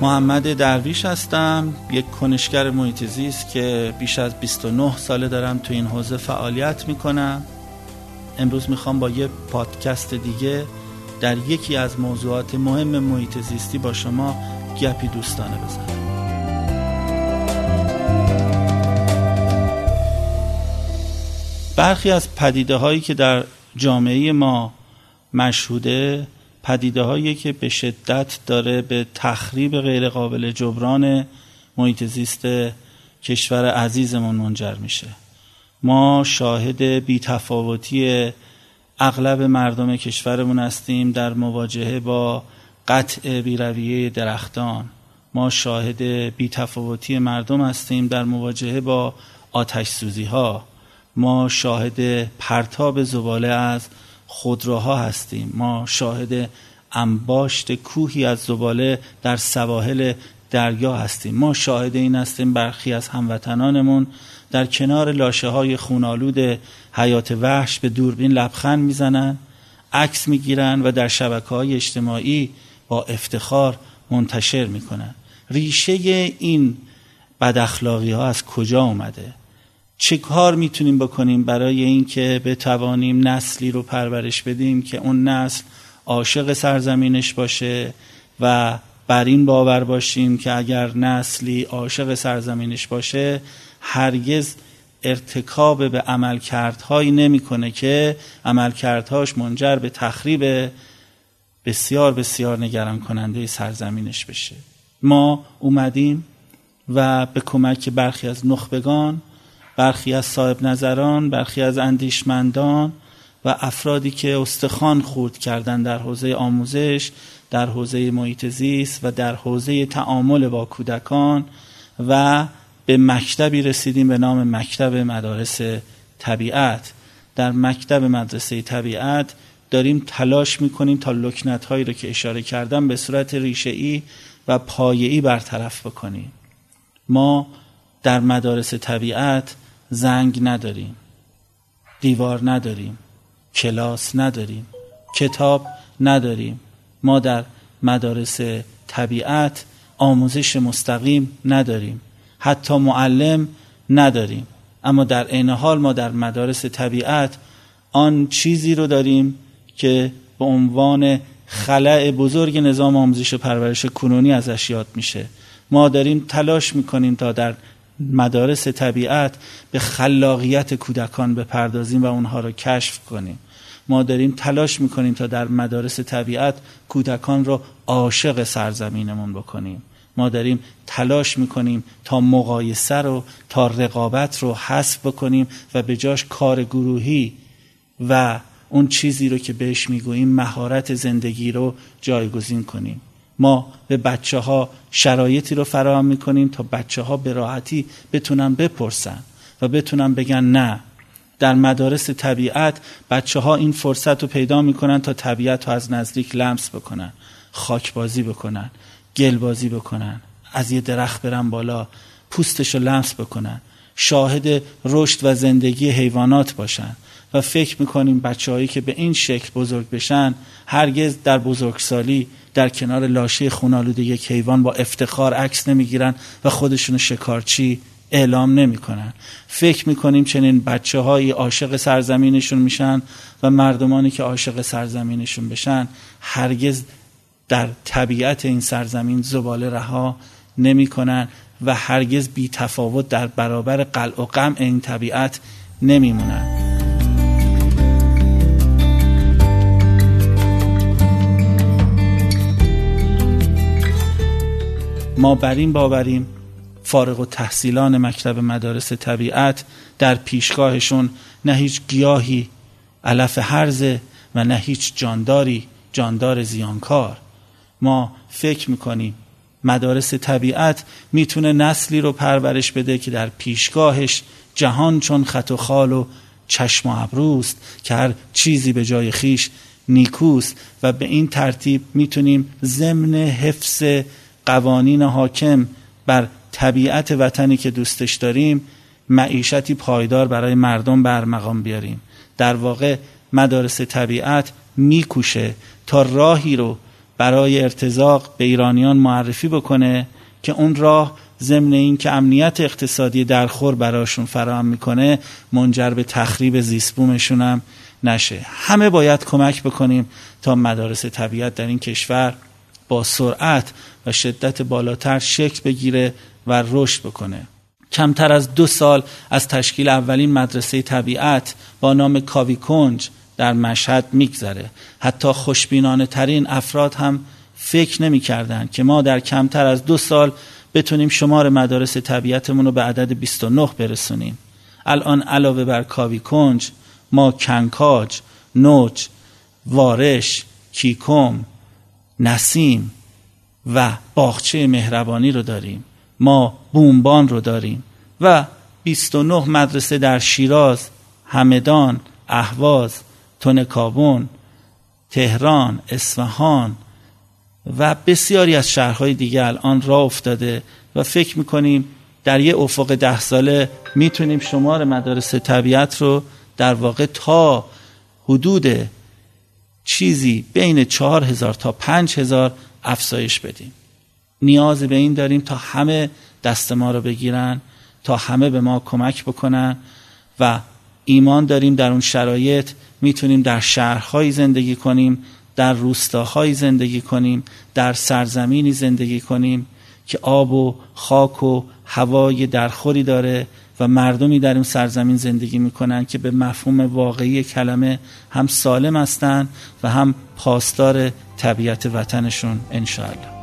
محمد درویش هستم. یک کنشگر محیط زیست که بیش از 29 ساله دارم تو این حوزه فعالیت می‌کنم. امروز می‌خوام با یه پادکست دیگه در یکی از موضوعات مهم محیط زیستی با شما گپی دوستانه بزنم. برخی از پدیده هایی که در جامعه ما مشهوده پدیده هایی که به شدت داره به تخریب غیر قابل جبران محیط زیست کشور عزیزمون منجر میشه. ما شاهد بیتفاوتی اغلب مردم کشورمون هستیم در مواجهه با قطع بیرویه درختان. ما شاهد بیتفاوتی مردم هستیم در مواجهه با آتش سوزی ها ما شاهد پرتاب زباله از خودروها هستیم. ما شاهد انباشت کوهی از زباله در سواحل دریا هستیم. ما شاهد این هستیم برخی از هموطنانمون. در کنار لاشه های خونالود حیات وحش به دوربین لبخند می‌زنن عکس می‌گیرن و در شبکه های اجتماعی با افتخار منتشر می‌کنن. ریشه این بد اخلاقی ها از کجا اومده؟ چه کار می‌تونیم بکنیم برای اینکه بتوانیم نسلی رو پرورش بدیم که اون نسل عاشق سرزمینش باشه و بر این باور باشیم که اگر نسلی عاشق سرزمینش باشه هرگز ارتکاب به عملکردهایی نمی‌کنه که عملکردهاش منجر به تخریب بسیار بسیار نگران کننده سرزمینش بشه. ما اومدیم و به کمک برخی از نخبگان برخی از صاحب نظران برخی از اندیشمندان و افرادی که استخوان خورد کردن در حوزه آموزش در حوزه محیط زیست و در حوزه تعامل با کودکان و به مکتبی رسیدیم به نام مکتب مدارس طبیعت. در مکتب مدرسه طبیعت داریم تلاش می‌کنیم تا لکنت هایی رو که اشاره کردم به صورت ریشه ای و پایه‌ای برطرف بکنیم. ما در مدارس طبیعت زنگ نداریم دیوار نداریم کلاس نداریم کتاب نداریم. ما در مدارس طبیعت آموزش مستقیم نداریم. حتی معلم نداریم. اما در عین حال ما در مدارس طبیعت آن چیزی رو داریم که به عنوان خلع بزرگ نظام آموزش و پرورش کنونی ازش یاد میشه. ما داریم تلاش می‌کنیم تا در مدارس طبیعت به خلاقیت کودکان بپردازیم و اونها رو کشف کنیم. ما داریم تلاش می‌کنیم تا در مدارس طبیعت کودکان رو عاشق سرزمینمون بکنیم. ما داریم تلاش می‌کنیم تا مقایسه رو تا رقابت رو حذف بکنیم و به جاش کار گروهی و اون چیزی رو که بهش می‌گوییم مهارت زندگی رو جایگزین کنیم. ما به بچه ها شرایطی رو فراهم می‌کنیم تا بچه ها به راحتی بتونن بپرسن و بتونن بگن نه. در مدارس طبیعت بچه ها این فرصت رو پیدا می‌کنن تا طبیعت رو از نزدیک لمس بکنن خاکبازی بکنن گلبازی بکنن از یه درخت برن بالا پوستش رو لمس بکنن. شاهد رشد و زندگی حیوانات باشن و فکر می‌کنیم بچه هایی که به این شکل بزرگ بشن هرگز در بزرگسالی در کنار لاشه یک حیوان با افتخار عکس نمی‌گیرن و خودشون شکارچی اعلام نمی‌کنن. فکر می‌کنیم چنین بچه هایی عاشق سرزمینشون میشن و مردمانی که عاشق سرزمینشون بشن هرگز در طبیعت این سرزمین زباله رها نمی‌کنن و هرگز بی تفاوت در برابر قلع و قمع این طبیعت نمیمونن. ما بر این باوریم فارغ و تحصیلان مکتب مدارس طبیعت در پیشگاهشون نه هیچ گیاهی علف هرزه و نه هیچ جانداری جاندار زیانکار. ما فکر می‌کنیم مدارس طبیعت می‌تونه نسلی رو پرورش بده که در پیشگاهش جهان چون خط و خال و چشم و ابروست که هر چیزی به جای خیش نیکوست و به این ترتیب می‌تونیم ضمن حفظ قوانین حاکم بر طبیعت وطنی که دوستش داریم معیشتی پایدار برای مردم برمقام بیاریم. در واقع مدارس طبیعت میکوشه تا راهی رو برای ارتزاق به ایرانیان معرفی بکنه که اون راه ضمن این که امنیت اقتصادی درخور براشون فراهم می‌کنه منجر به تخریب زیستبومشون هم نشه. همه باید کمک بکنیم تا مدارس طبیعت در این کشور با سرعت و شدت بالاتر شکل بگیره و رشد بکنه. کمتر از دو سال از تشکیل اولین مدرسه طبیعت با نام کاوی کنج در مشهد میگذره. حتی خوشبینانه ترین افراد هم فکر نمی که ما در کمتر از دو سال بتونیم شمار مدارس طبیعتمون رو به عدد 29 برسونیم. الان علاوه بر کاوی کنج ما کنکاج، نوچ، وارش، کیکوم، نسیم و باغچه مهربانی رو داریم. ما بومبان رو داریم. و 29 مدرسه در شیراز، همدان، اهواز، تونکابون، تهران، اصفهان و بسیاری از شهرهای دیگه الان راه افتاده و فکر می‌کنیم در یه افق ده ساله می‌تونیم شمار مدارس طبیعت رو در واقع تا حدود چیزی بین چهار هزار تا پنج هزار افزایش بدیم. نیاز به این داریم تا همه دست ما رو بگیرن تا همه به ما کمک بکنن و ایمان داریم در اون شرایط می‌تونیم در شهرهایی زندگی کنیم در روستاهایی زندگی کنیم در سرزمینی زندگی کنیم که آب و خاک و هوای درخوری داره و مردمی در این سرزمین زندگی می‌کنن که به مفهوم واقعی کلمه هم سالم هستند و هم پاسدار طبیعت وطنشون انشاءالله.